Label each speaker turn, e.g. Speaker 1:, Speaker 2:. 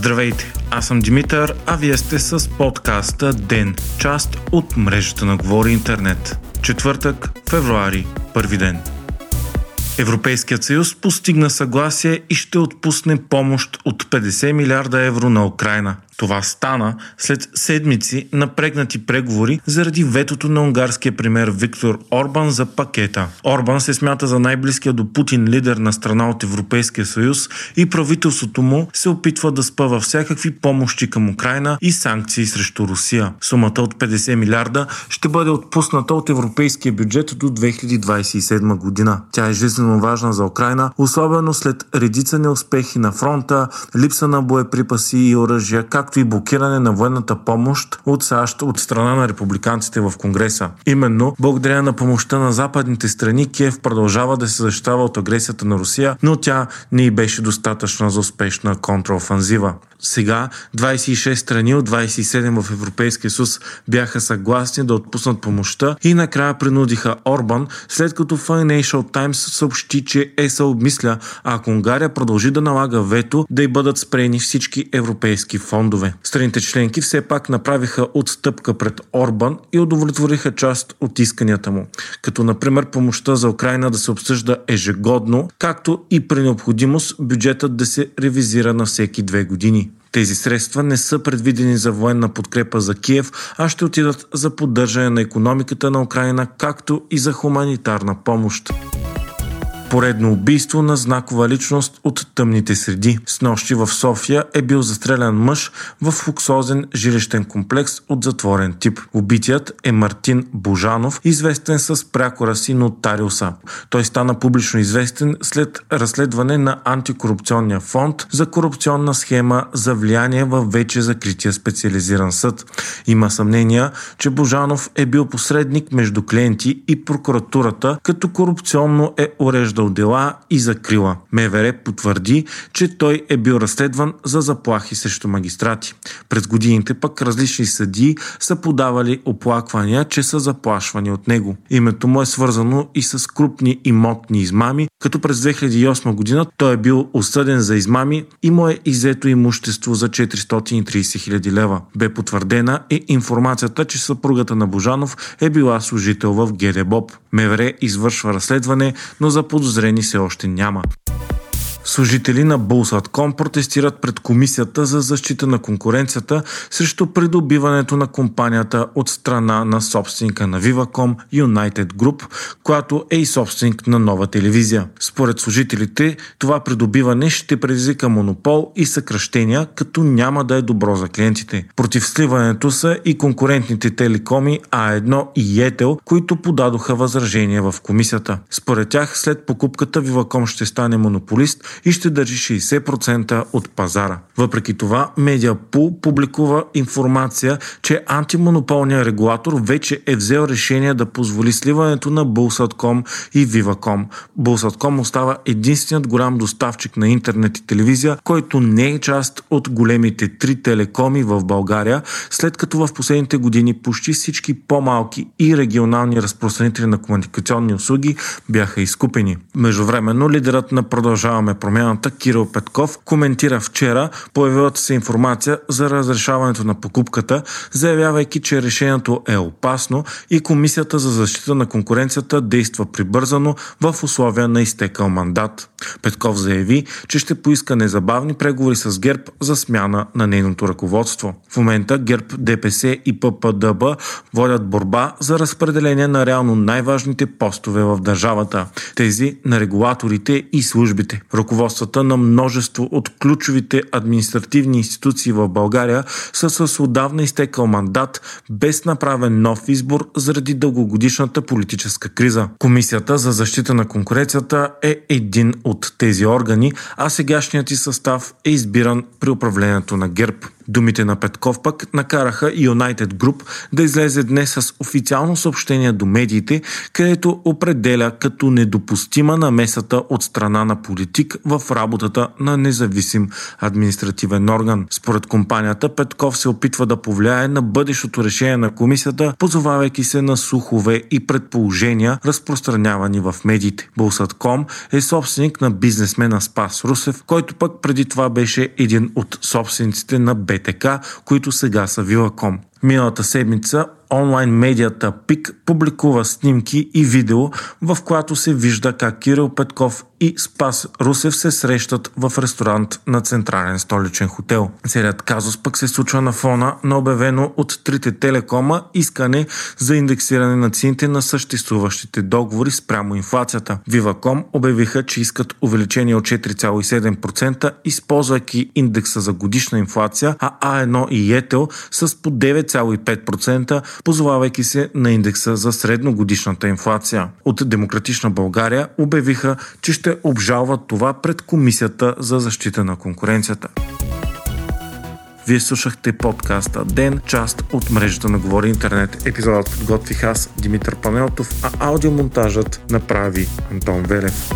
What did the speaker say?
Speaker 1: Здравейте, аз съм Димитър, а вие сте с подкаста ДЕН, част от мрежата на Говори Интернет. Четвъртък, февруари, първи ден. Европейският съюз постигна съгласие и ще отпусне помощ от 50 милиарда евро на Украина. Това стана след седмици напрегнати преговори заради ветото на унгарския премьер Виктор Орбан за пакета. Орбан се смята за най-близкия до Путин лидер на страна от Европейския съюз и правителството му се опитва да спъва всякакви помощи към Украина и санкции срещу Русия. Сумата от 50 милиарда ще бъде отпусната от европейския бюджет до 2027 година. Тя е жизненно важна за Украина, особено след редица неуспехи на фронта, липса на боеприпаси и оръжия, както както и блокиране на военната помощ от САЩ от страна на републиканците в Конгреса. Именно благодарение на помощта на западните страни Киев продължава да се защитава от агресията на Русия, но тя не и беше достатъчна за успешна контраофанзива. Сега 26 страни от 27 в Европейския съюз бяха съгласни да отпуснат помощта и накрая принудиха Орбан, след като Financial Times съобщи, че ЕСА обмисля, ако Унгария продължи да налага вето, да й бъдат спрени всички европейски фондове. Страните членки все пак направиха отстъпка пред Орбан и удовлетвориха част от исканията му, като например помощта за Украина да се обсъжда ежегодно, както и при необходимост бюджетът да се ревизира на всеки две години. Тези средства не са предвидени за военна подкрепа за Киев, а ще отидат за поддържане на економиката на Украина, както и за хуманитарна помощ. Поредно убийство на знакова личност от тъмните среди. С нощи в София е бил застрелян мъж в луксозен жилищен комплекс от затворен тип. Убитият е Мартин Божанов, известен с прякора си нотариуса. Той стана публично известен след разследване на антикорупционния фонд за корупционна схема за влияние в вече закрития специализиран съд. Има съмнения, че Божанов е бил посредник между клиенти и прокуратурата, като корупционно е уреждал завеждал дела и закрила. МВР потвърди, че той е бил разследван за заплахи срещу магистрати. През годините пък различни съдии са подавали оплаквания, че са заплашвани от него. Името му е свързано и с крупни имотни измами, като през 2008 година той е бил осъден за измами и му е изето имущество за 430 хиляди лева. Бе потвърдена и информацията, че съпругата на Божанов е била служител в ГДБОП. МВР извършва разследване, но за подозрение подозрени все още няма. Служители на Bulls.com протестират пред Комисията за защита на конкуренцията срещу придобиването на компанията от страна на собственика на Viva.com United Group, която е и собственик на нова телевизия. Според служителите, това придобиване ще предизвика монопол и съкръщения, като няма да е добро за клиентите. Против сливането са и конкурентните телекоми А1 и Етел, които подадоха възражения в комисията. Според тях, след покупката Viva.com ще стане монополист и ще държи 60% от пазара. Въпреки това, Медиапул публикува информация, че антимонополният регулатор вече е взел решение да позволи сливането на Bulls.com и Viva.com. Bulls.com остава единственият голям доставчик на интернет и телевизия, който не е част от големите три телекоми в България, след като в последните години почти всички по-малки и регионални разпространители на комуникационни услуги бяха изкупени. Междувременно лидерът на Продължаваме промяната Кирил Петков коментира вчера появилата се информация за разрешаването на покупката, заявявайки, че решението е опасно и Комисията за защита на конкуренцията действа прибързано в условия на изтекал мандат. Петков заяви, че ще поиска незабавни преговори с ГЕРБ за смяна на нейното ръководство. В момента ГЕРБ, ДПС и ППДБ водят борба за разпределение на реално най-важните постове в държавата, тези на регулаторите и службите. Ръководствата на множество от ключовите административни институции в България са с отдавна изтекал мандат, без направен нов избор заради дългогодишната политическа криза. Комисията за защита на конкуренцията е един от тези органи, а сегашният и състав е избиран при управлението на ГЕРБ. Думите на Петков пък накараха United Group да излезе днес с официално съобщение до медиите, където определя като недопустима намесата от страна на политик в работата на независим административен орган. Според компанията Петков се опитва да повлияе на бъдещото решение на комисията, позовавайки се на слухове и предположения, разпространявани в медиите. Булсатком е собственик на бизнесмена Спас Русев, който пък преди това беше един от собствениците на БТК, които сега са Вилаком. Миналата седмица онлайн медията ПИК публикува снимки и видео, в която се вижда как Кирил Петков и Спас Русев се срещат в ресторант на Централен столичен хотел. Целият казус пък се случва на фона на обявено от трите телекома искане за индексиране на цените на съществуващите договори спрямо инфлацията. Виваком обявиха, че искат увеличение от 4,7%, използвайки индекса за годишна инфлация, а А1 и Етел с по 9,5%, позовавайки се на индекса за средногодишната инфлация. От Демократична България обявиха, че ще обжалват това пред Комисията за защита на конкуренцията. Вие слушахте подкаста Ден, част от мрежата на Говори Интернет. Епизодът подготвих аз, Димитър Панелтов, а аудиомонтажът направи Антон Велев.